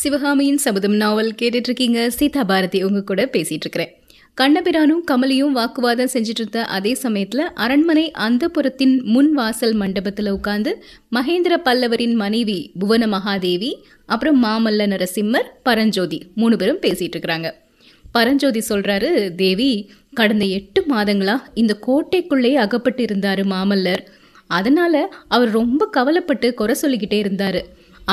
சிவகாமியின் சபதம் நாவல் கேட்டுட்டு இருக்கீங்க சீதா பாரதி உங்க கூட பேசிட்டு இருக்கிறேன் கண்ணபிரானும் கமலியும் வாக்குவாதம் செஞ்சுட்டு இருந்த அதே சமயத்துல அரண்மனை அந்தப்புறத்தின் முன் வாசல் மண்டபத்துல உட்கார்ந்து மகேந்திர பல்லவரின் மனைவி புவன மகாதேவி அப்புறம் மாமல்ல நரசிம்மர் பரஞ்சோதி மூணு பேரும் பேசிட்டு இருக்கிறாங்க பரஞ்சோதி சொல்றாரு தேவி கடந்த எட்டு மாதங்களா இந்த கோட்டைக்குள்ளே அகப்பட்டு இருந்தாரு மாமல்லர். அதனால அவர் ரொம்ப கவலைப்பட்டு குறை சொல்லிக்கிட்டே இருந்தாரு.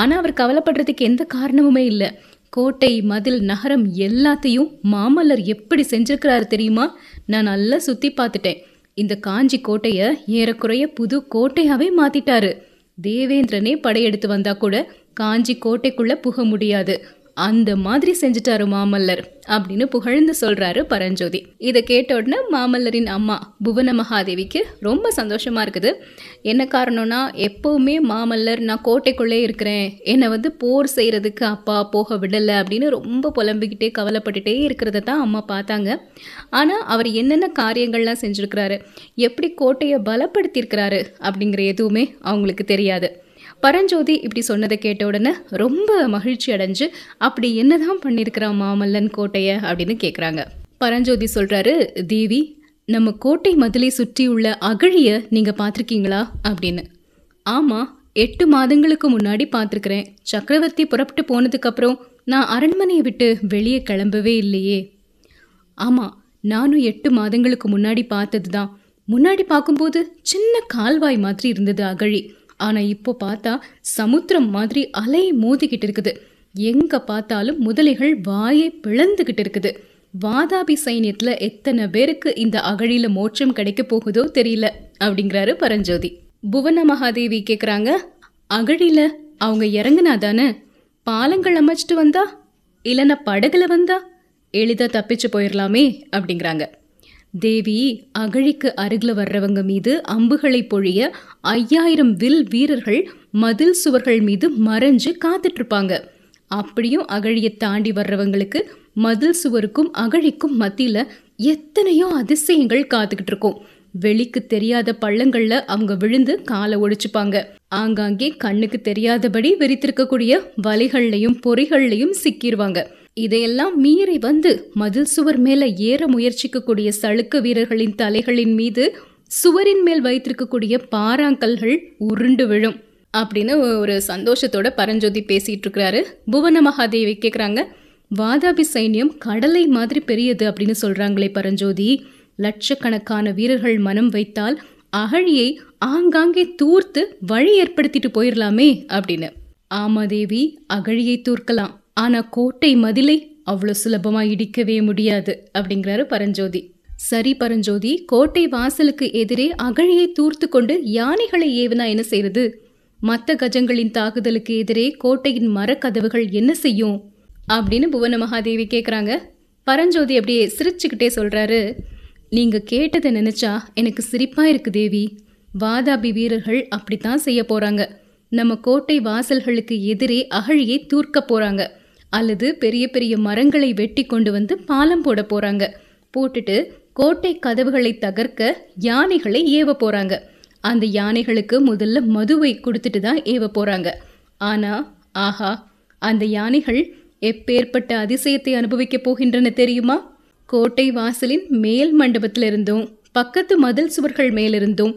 ஆனால் அவர் கவலைப்படுறதுக்கு எந்த காரணமுமே இல்லை. கோட்டை மதில் நகரம் எல்லாத்தையும் மாமல்லர் எப்படி செஞ்சிருக்கிறாரு தெரியுமா? நான் நல்லா சுற்றி பார்த்துட்டேன். இந்த காஞ்சி கோட்டையை ஏறக்குறைய புது கோட்டையாகவே மாற்றிட்டாரு தேவேந்திரனே படையெடுத்து வந்தா கூட காஞ்சி கோட்டைக்குள்ளே புக முடியாது. அந்த மாதிரி செஞ்சுட்டாரு மாமல்லர் அப்படின்னு புகழ்ந்து சொல்றாரு பரஞ்சோதி. இதை கேட்ட உடனே மாமல்லரின் அம்மா புவன மகாதேவிக்கு ரொம்ப சந்தோஷமா இருக்குது. என்ன காரணம்னா எப்பவுமே மாமல்லர் நான் கோட்டைக்குள்ளே இருக்கிறேன். என்னை வந்து போர் செய்யறதுக்கு அப்பா போக விடலை அப்படின்னு ரொம்ப புலம்பிக்கிட்டே கவலைப்பட்டுட்டே இருக்கிறத தான் அம்மா பார்த்தாங்க. ஆனால் அவர் என்னென்ன காரியங்கள்லாம் செஞ்சுருக்கிறாரு எப்படி கோட்டையை பலப்படுத்தியிருக்கிறாரு அப்படிங்கிற எதுவுமே அவங்களுக்கு தெரியாது. பரஞ்சோதி இப்படி சொன்னதை கேட்ட உடனே ரொம்ப மகிழ்ச்சி அடைஞ்சு அப்படி என்னதான் பண்ணியிருக்கிறான் மாமல்லன் கோட்டைய? அப்படின்னு கேட்குறாங்க பரஞ்சோதி சொல்கிறாரு தேவி நம்ம கோட்டை மதிலை சுற்றியுள்ள அகழிய நீங்கள் பார்த்துருக்கீங்களா? அப்படின்னு. ஆமாம் எட்டு மாதங்களுக்கு முன்னாடி பார்த்துருக்குறேன். சக்கரவர்த்தி புறப்பட்டு போனதுக்கப்புறம் நான் அரண்மனையை விட்டு வெளியே கிளம்பவே இல்லையே. ஆமாம் நானும் எட்டு மாதங்களுக்கு முன்னாடி பார்த்தது தான் முன்னாடி பார்க்கும்போது சின்ன கால்வாய் மாதிரி இருந்தது அகழி. ஆனால் இப்போ பார்த்தா சமுத்திரம் மாதிரி அலை மோதிக்கிட்டு இருக்குது. எங்கே பார்த்தாலும் முதலைகள் வாயை பிளந்துக்கிட்டு இருக்குது. வாதாபி சைன்யத்தில் எத்தனை பேருக்கு இந்த அகழியில் மோட்சம் கிடைக்க போகுதோ தெரியல அப்படிங்கிறாரு பரஞ்சோதி. புவன மகாதேவி கேட்குறாங்க அகழியில் அவங்க இறங்குனா தானே? பாலங்கள் அமைச்சிட்டு வந்தா? இல்லைன்னா படகுல வந்தா? எளிதாக தப்பிச்சு போயிடலாமே அப்படிங்கிறாங்க. தேவி அகழிக்கு அருகில் வர்றவங்க மீது அம்புகளை பொழிய ஐயாயிரம் வில் வீரர்கள் மதில் சுவர்கள் மீது மறைஞ்சு காத்துட்டு இருப்பாங்க அப்படியும் அகழியை தாண்டி வர்றவங்களுக்கு மதில் சுவருக்கும் அகழிக்கும் மத்தியில் எத்தனையோ அதிசயங்கள் காத்துக்கிட்டு இருக்கும் வெளிக்கு தெரியாத பள்ளங்கள்ல அவங்க விழுந்து காலை ஒடிச்சுப்பாங்க. ஆங்காங்கே கண்ணுக்கு தெரியாதபடி விரித்திருக்கக்கூடிய வலைகள்லையும் பொறிகள்லையும் சிக்கிடுவாங்க இதையெல்லாம் மீறி வந்து மதில் சுவர் மேல ஏற முயற்சிக்கக்கூடிய சளுக்க வீரர்களின் தலைகளின் மீது சுவரின் மேல் வைத்திருக்கக்கூடிய பாறாங்கல்கள் உருண்டு விழும் அப்படின்னு ஒரு சந்தோஷத்தோட பரஞ்சோதி பேசிட்டு இருக்கிறாரு புவன மகாதேவி கேட்குறாங்க வாதாபி சைன்யம் கடலை மாதிரி பெரியது அப்படின்னு சொல்றாங்களே பரஞ்சோதி. லட்சக்கணக்கான வீரர்கள் மனம் வைத்தால் அகழியை ஆங்காங்கே தூர்த்து வழி ஏற்படுத்திட்டு போயிடலாமே அப்படின்னு. ஆமா தேவி அகழியை தூர்க்கலாம். ஆனால் கோட்டை மதிலை அவ்வளோ சுலபமாக இடிக்கவே முடியாது அப்படிங்கிறாரு பரஞ்சோதி. சரி பரஞ்சோதி கோட்டை வாசலுக்கு எதிரே அகழியை தூர்த்து கொண்டு யானைகளை ஏவினா என்ன செய்யறது மற்ற கஜங்களின் தாக்குதலுக்கு எதிரே கோட்டையின் மரக்கதவுகள் என்ன செய்யும்? அப்படின்னு புவன மகாதேவி கேட்குறாங்க பரஞ்சோதி அப்படியே சிரிச்சுக்கிட்டே சொல்கிறாரு நீங்கள் கேட்டதை நினச்சா எனக்கு சிரிப்பாக இருக்கு தேவி. வாதாபி வீரர்கள் அப்படித்தான் செய்ய போகிறாங்க நம்ம கோட்டை வாசல்களுக்கு எதிரே அகழியை தூர்க்க போகிறாங்க அல்லது பெரிய பெரிய மரங்களை வெட்டி கொண்டு வந்து பாலம் போட போறாங்க. போட்டுட்டு கோட்டை கதவுகளை தகர்க்க யானைகளை ஏவ போறாங்க. அந்த யானைகளுக்கு முதல்ல மதுவை கொடுத்துட்டு தான் ஏவ போறாங்க. ஆனா ஆஹா அந்த யானைகள் எப்பேற்பட்ட அதிசயத்தை அனுபவிக்க போகின்றன தெரியுமா? கோட்டை வாசலின் மேல் மண்டபத்திலிருந்தும் பக்கத்து மதில் சுவர்கள் மேலிருந்தும்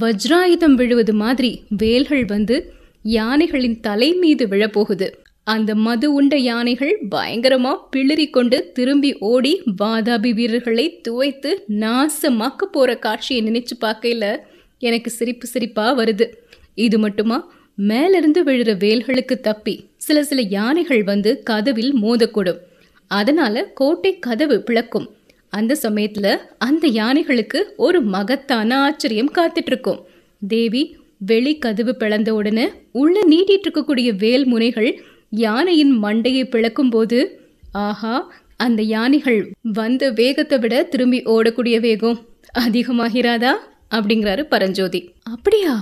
வஜ்ராயுதம் விழுவது மாதிரி வேல்கள் வந்து யானைகளின் தலை மீது விழப்போகுது. அந்த மது உண்ட யானைகள் பயங்கரமா பிளிரி கொண்டு திரும்பி ஓடி வாதாபி வீரர்களை துவைத்து நாசமாக்க போற காட்சியை நினைச்சு பார்க்கையில எனக்கு சிரிப்பு சிரிப்பா வருது. இது மட்டுமா? மேலிருந்து விழுற வேல்களுக்கு தப்பி சில சில யானைகள் வந்து கதவில் மோதக்கூடும். அதனால கோட்டை கதவு பிளக்கும். அந்த சமயத்துல அந்த யானைகளுக்கு ஒரு மகத்தான ஆச்சரியம் காத்துட்டு இருக்கும் தேவி வெளி கதவு பிளந்த உடனே உள்ள நீட்டிட்டு இருக்கக்கூடிய வேல் முனைகள் யானையின் மண்டையை பிளக்கும்போது ஆஹா அந்த யானைகள் வந்த வேகத்தை விட திரும்பி ஓடக்கூடிய வேகம் அதிகமாகிறாதா? அப்படிங்கிறாரு பரஞ்சோதி. அப்படியா?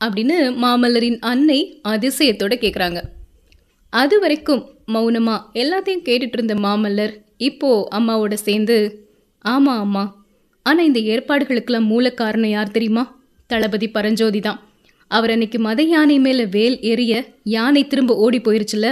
அப்படின்னு மாமல்லரின் அன்னை அதிசயத்தோட கேட்குறாங்க அது வரைக்கும் மௌனமா எல்லாத்தையும் கேட்டுட்டு இருந்த மாமல்லர் இப்போ அம்மாவோட சேர்ந்து ஆமா அம்மா. ஆனால் இந்த ஏற்பாடுகளுக்கெல்லாம் மூல காரணம் யார் தெரியுமா? தளபதி பரஞ்சோதி தான். அவர் அன்னைக்கு மத யானை மேல வேல் எரிய யானை திரும்ப ஓடி போயிருச்சுல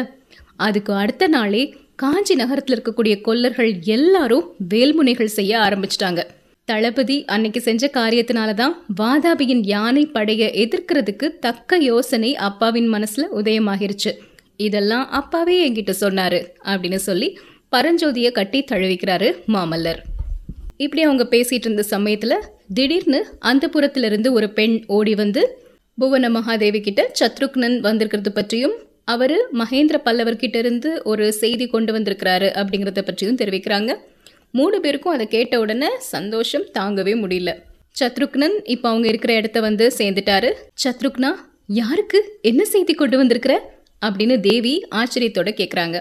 அதுக்கு அடுத்த நாளே காஞ்சி நகரத்தில் இருக்கக்கூடிய கொல்லர்கள் எல்லாரும் வேல்முனைகள் செய்ய ஆரம்பிச்சிட்டாங்க. தளபதி அன்னைக்கு செஞ்ச காரியத்தினால தான் வாதாபியின் யானை படையை எதிர்க்கிறதுக்கு தக்க யோசனை அப்பாவின் மனசுல உதயமாகிருச்சு. இதெல்லாம் அப்பாவே என்கிட்ட சொன்னாரு அப்படின்னு சொல்லி பரஞ்சோதியை கட்டி தழுவிக்கிறாரு மாமல்லர். இப்படி அவங்க பேசிட்டு இருந்த சமயத்துல திடீர்னு அந்த புறத்திலிருந்து ஒரு பெண் ஓடி வந்து புவன மகாதேவி கிட்ட சத்ருக்னன் வந்திருக்கிறது பற்றியும் அவர் மகேந்திர பல்லவர் கிட்ட இருந்து ஒரு செய்தி கொண்டு வந்திருக்கிறாரு அப்படிங்கிறத பற்றியும் தெரிவிக்கிறாங்க. மூணு பேருக்கும் அதை கேட்ட உடனே சந்தோஷம் தாங்கவே முடியல. சத்ருக்னன் இப்போ அவங்க இருக்கிற இடத்த வந்து சேர்ந்துட்டாரு. சத்ருக்னா யாருக்கு? என்ன செய்தி கொண்டு வந்திருக்கிற? அப்படின்னு தேவி ஆச்சரியத்தோட கேட்குறாங்க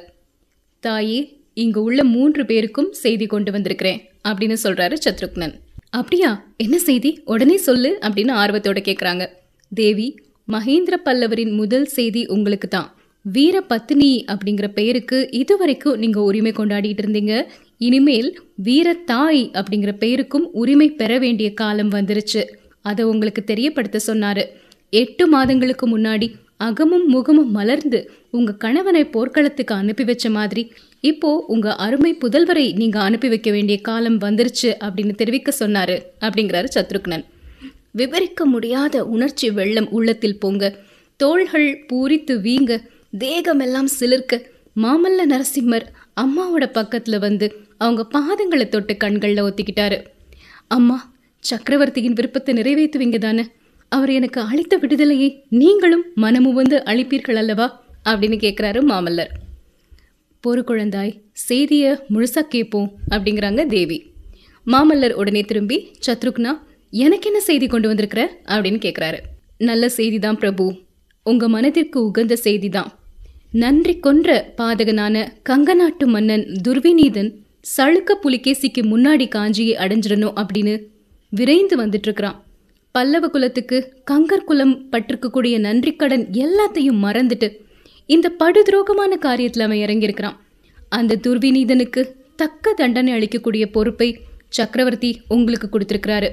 தாயி இங்கே உள்ள மூன்று பேருக்கும் செய்தி கொண்டு வந்திருக்கிறேன் அப்படின்னு சொல்கிறாரு சத்ருக்னன். அப்படியா? என்ன செய்தி? உடனே சொல்லு அப்படின்னு ஆர்வத்தோட கேட்குறாங்க தேவி மகேந்திர பல்லவரின் முதல் செய்தி உங்களுக்கு தான் வீர பத்தினி அப்படிங்கிற பெயருக்கு இதுவரைக்கும் நீங்க உரிமை கொண்டாடிட்டு இருந்தீங்க. இனிமேல் வீர தாய் அப்படிங்கிற பெயருக்கும் உரிமை பெற வேண்டிய காலம் வந்துருச்சு. அதை உங்களுக்கு தெரியப்படுத்த சொன்னாரு. எட்டு மாதங்களுக்கு முன்னாடி அகமும் முகமும் மலர்ந்து உங்க கணவனை போர்க்களத்துக்கு அனுப்பி வச்ச மாதிரி இப்போ உங்க அருமை புதல்வரை நீங்க அனுப்பி வைக்க வேண்டிய காலம் வந்துருச்சு அப்படின்னு தெரிவிக்க சொன்னாரு அப்படிங்கிறாரு சத்ருக்னன். விவரிக்க முடியாத உணர்ச்சி வெள்ளம் உள்ளத்தில் பொங்க. தோள்கள் பூரித்து வீங்க தேகமெல்லாம் சிலிர்க்க. மாமல்ல நரசிம்மர் அம்மாவோட பக்கத்துல வந்து அவங்க பாதங்களை தொட்டு கண்களில் ஒத்திக்கிட்டாரு. அம்மா சக்கரவர்த்தியின் விருப்பத்தை நிறைவேற்றுவீங்க தானே? அவர் எனக்கு அளித்த விடுதலையை நீங்களும் மனமும் வந்து அளிப்பீர்கள் அல்லவா? அப்படின்னு கேட்குறாரு மாமல்லர். பொறு குழந்தாய் செய்தியை முழுசா கேட்போம் அப்படிங்கிறாங்க தேவி. மாமல்லர் உடனே திரும்பி சத்ருக்னா எனக்கு என்ன செய்தி கொண்டு வந்திருக்கிற? அப்படின்னு கேட்குறாரு நல்ல செய்தி தான் பிரபு. உங்க மனதிற்கு உகந்த செய்தி தான் நன்றி கொன்ற பாதகனான கங்கநாட்டு மன்னன் துர்விநீதன் சளுக்க புலிகேசிக்கு முன்னாடி காஞ்சியை அடைஞ்சிடணும் அப்படின்னு விரைந்து வந்துட்டுருக்கிறான். பல்லவ குலத்துக்கு கங்கர் குலம் பட்டிருக்கக்கூடிய நன்றிக்கடன் எல்லாத்தையும் மறந்துட்டு இந்த படுதுரோகமான காரியத்தில் அவன் இறங்கியிருக்கிறான். அந்த துர்விநீதனுக்கு தக்க தண்டனை அளிக்கக்கூடிய பொறுப்பை சக்கரவர்த்தி உங்களுக்கு கொடுத்துருக்கிறாரு.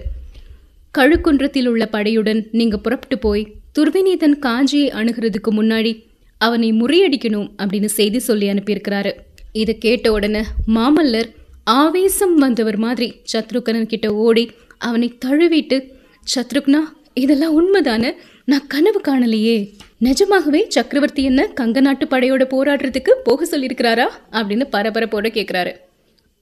கழுக்குன்றத்தில் உள்ள படையுடன் நீங்க புறப்பட்டு போய் துர்விநீதன் காஞ்சியை அணுகிறதுக்கு முன்னாடி அவனை முறியடிக்கணும் அப்படின்னு செய்தி சொல்லி அனுப்பியிருக்கிறாரு. இதை கேட்ட உடனே மாமல்லர் ஆவேசம் வந்தவர் மாதிரி சத்ருகனன் கிட்ட ஓடி அவனை தழுவிட்டு சத்ருக்னா இதெல்லாம் உண்மைதானே? நான் கனவு காணலையே. நிஜமாகவே சக்கரவர்த்தி என்ன கங்க நாட்டு படையோட போராடுறதுக்கு போக சொல்லியிருக்கிறாரா? அப்படின்னு பரபரப்போட கேட்குறாரு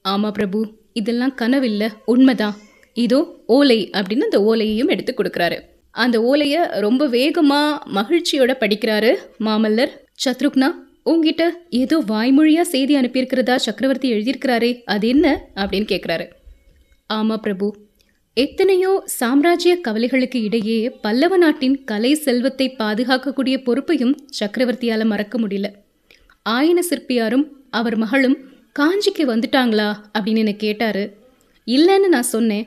ஆமா பிரபு இதெல்லாம் கனவில்ல உண்மைதான். இதோ ஓலை அப்படின்னு அந்த ஓலையையும் எடுத்து கொடுக்குறாரு. அந்த ஓலையை ரொம்ப வேகமாக மகிழ்ச்சியோட படிக்கிறாரு மாமல்லர். சத்ருக்னா உங்ககிட்ட ஏதோ வாய்மொழியாக செய்தி அனுப்பியிருக்கிறதா சக்கரவர்த்தி எழுதியிருக்கிறாரே அது என்ன? அப்படின்னு கேட்குறாரு ஆமாம் பிரபு. எத்தனையோ சாம்ராஜ்ய கவலைகளுக்கு இடையே பல்லவ நாட்டின் கலை செல்வத்தை பாதுகாக்கக்கூடிய பொறுப்பையும் சக்கரவர்த்தியால் மறக்க முடியல. ஆயன சிற்பியாரும் அவர் மகளும் காஞ்சிக்கு வந்துட்டாங்களா? அப்படின்னு என்னை கேட்டார். இல்லைன்னு நான் சொன்னேன்.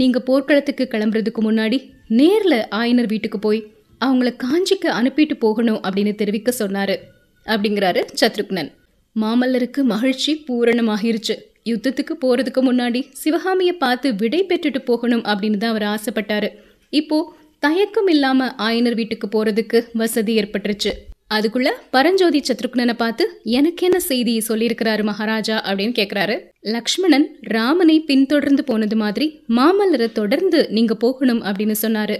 நீங்கள் போர்க்களத்துக்கு கிளம்புறதுக்கு முன்னாடி நேரில் ஆயனர் வீட்டுக்கு போய் அவங்கள காஞ்சிக்கு அனுப்பிட்டு போகணும் அப்படின்னு தெரிவிக்க சொன்னாரு அப்படிங்கிறாரு சத்ருக்னன். மாமல்லருக்கு மகிழ்ச்சி பூரணமாகிருச்சு. யுத்தத்துக்கு போகிறதுக்கு முன்னாடி சிவகாமியை பார்த்து விடை பெற்றுட்டு போகணும் அப்படின்னு தான் அவர் ஆசைப்பட்டாரு. இப்போ தயக்கம் இல்லாமல் ஆயனர் வீட்டுக்கு போகிறதுக்கு வசதி ஏற்பட்டுருச்சு. அதுக்குள்ள பரஞ்சோதி சத்ருக்னனை பார்த்து எனக்கு என்ன செய்தி சொல்லியிருக்கிறாரு மகாராஜா? அப்படின்னு கேட்கிறாரு லக்ஷ்மணன் ராமனை பின்தொடர்ந்து போனது மாதிரி மாமல்லரை தொடர்ந்து நீங்க போகணும் அப்படின்னு சொன்னாரு.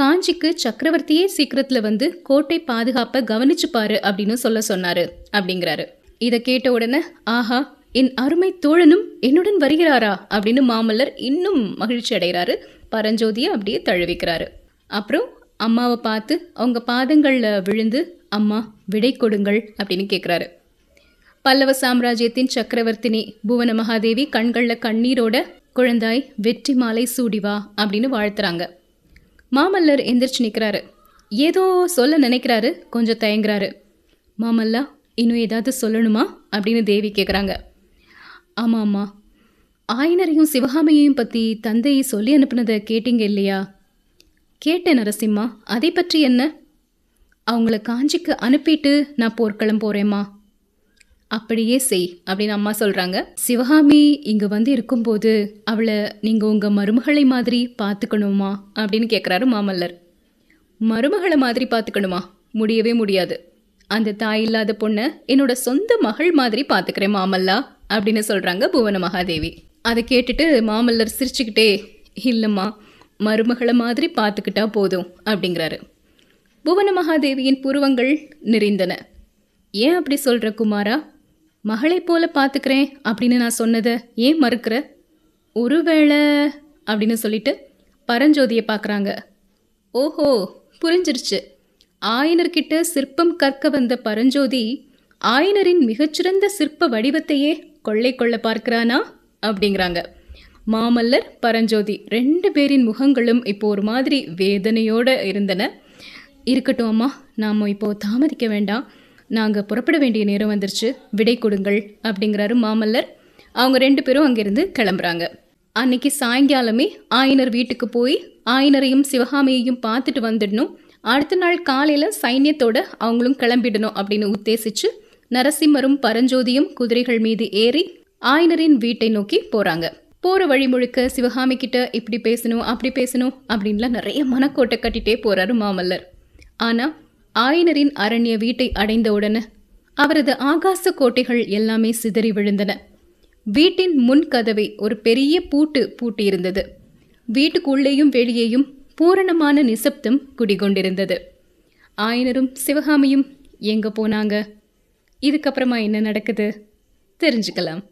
காஞ்சிக்கு சக்கரவர்த்தியே சீக்கிரத்துல வந்து கோட்டை பாதுகாப்ப கவனிச்சுப்பாரு அப்படின்னு சொல்ல சொன்னாரு அப்படிங்கிறாரு. இதை கேட்ட உடனே ஆஹா என் அருமை தோழனும் என்னுடன் வருகிறாரா? அப்படின்னு மாமல்லர் இன்னும் மகிழ்ச்சி அடைகிறாரு. பரஞ்சோதியை அப்படியே தழுவிக்கிறாரு. அப்புறம் அம்மாவை பார்த்து அவங்க பாதங்களில் விழுந்து அம்மா விடை கொடுங்கள் அப்படின்னு கேட்குறாரு பல்லவ சாம்ராஜ்யத்தின் சக்கரவர்த்தினி புவன மகாதேவி கண்களில் கண்ணீரோட குழந்தாய் வெற்றி மாலை சூடிவா அப்படின்னு வாழ்த்துறாங்க. மாமல்லர் எந்திரிச்சு நிற்கிறாரு ஏதோ சொல்ல நினைக்கிறாரு கொஞ்சம் தயங்குறாரு. மாமல்லா இன்னும் ஏதாவது சொல்லணுமா? அப்படின்னு தேவி கேட்குறாங்க ஆமாம் ஆமாம் ஆயனரையும் சிவகாமியையும் பற்றி தந்தையை சொல்லி அனுப்புனதை கேட்டீங்க இல்லையா? கேட்டேன் நரசிம்மா. அதை பற்றி என்ன? அவங்கள காஞ்சிக்கு அனுப்பிட்டு நான் போர்க்களம் போகிறேம்மா அப்படியே செய் அப்படின்னு அம்மா சொல்கிறாங்க சிவகாமி இங்கே வந்து இருக்கும்போது அவளை நீங்கள் உங்கள் மருமகளை மாதிரி பார்த்துக்கணுமா? அப்படின்னு கேட்குறாரு மாமல்லர். மருமகளை மாதிரி பார்த்துக்கணுமா? முடியவே முடியாது. அந்த தாய் இல்லாத பொண்ணை என்னோட சொந்த மகள் மாதிரி பார்த்துக்கிறேன் மாமல்லா அப்படின்னு சொல்கிறாங்க புவன மகாதேவி. அதை கேட்டுட்டு மாமல்லர் சிரிச்சுக்கிட்டே இல்லைம்மா மருமகளை மாதிரி பார்த்துக்கிட்டா போதும் அப்படிங்கிறாரு. புவன மகாதேவியின் புருவங்கள் நிறைந்தன. ஏன் அப்படி சொல்கிற குமாரா? மகளை போல பார்த்துக்கிறேன் அப்படின்னு நான் சொன்னதை ஏன் மறுக்கிற? ஒருவேளை அப்படின்னு சொல்லிட்டு பரஞ்சோதியை பார்க்குறாங்க. ஓஹோ புரிஞ்சிருச்சு. ஆயனர்கிட்ட சிற்பம் கற்க வந்த பரஞ்சோதி ஆயனரின் மிகச்சிறந்த சிற்ப வடிவத்தையே கொள்ளை கொள்ள பார்க்கிறானா? அப்படிங்கிறாங்க. மாமல்லர் பரஞ்சோதி ரெண்டு பேரின் முகங்களும் இப்போ ஒரு மாதிரி வேதனையோடு இருந்தன. இருக்கட்டும் அம்மா. நாம் இப்போது தாமதிக்க வேண்டாம். நாங்கள் புறப்பட வேண்டிய நேரம் வந்துருச்சு. விடை கொடுங்கள் அப்படிங்கிறாரு மாமல்லர். அவங்க ரெண்டு பேரும் அங்கேருந்து கிளம்புறாங்க. அன்னைக்கு சாயங்காலமே ஆயனர் வீட்டுக்கு போய் ஆயனரையும் சிவகாமியையும் பார்த்துட்டு வந்துடணும். அடுத்த நாள் காலையில் சைன்யத்தோட அவங்களும் கிளம்பிடணும் அப்படின்னு உத்தேசித்து நரசிம்மரும் பரஞ்சோதியும் குதிரைகள் மீது ஏறி ஆயனரின் வீட்டை நோக்கி போகிறாங்க போகிற வழி முழுக்க சிவகாமி கிட்ட இப்படி பேசணும் அப்படி பேசணும் அப்படின்லாம் நிறைய மனக்கோட்டை கட்டிட்டே போகிறாரு மாமல்லர். ஆனா ஆயனரின் அரண்ய வீட்டை அடைந்தவுடன் அவரது ஆகாச கோட்டைகள் எல்லாமே சிதறி விழுந்தன. வீட்டின் முன் கதவை ஒரு பெரிய பூட்டு பூட்டியிருந்தது. வீட்டுக்குள்ளேயும் வெளியேயும் பூரணமான நிசப்தம் குடிகொண்டிருந்தது. ஆயனரும் சிவகாமியும் எங்க போனாங்க? இதுக்கப்புறமா என்ன நடக்குது? தெரிஞ்சுக்கலாம்.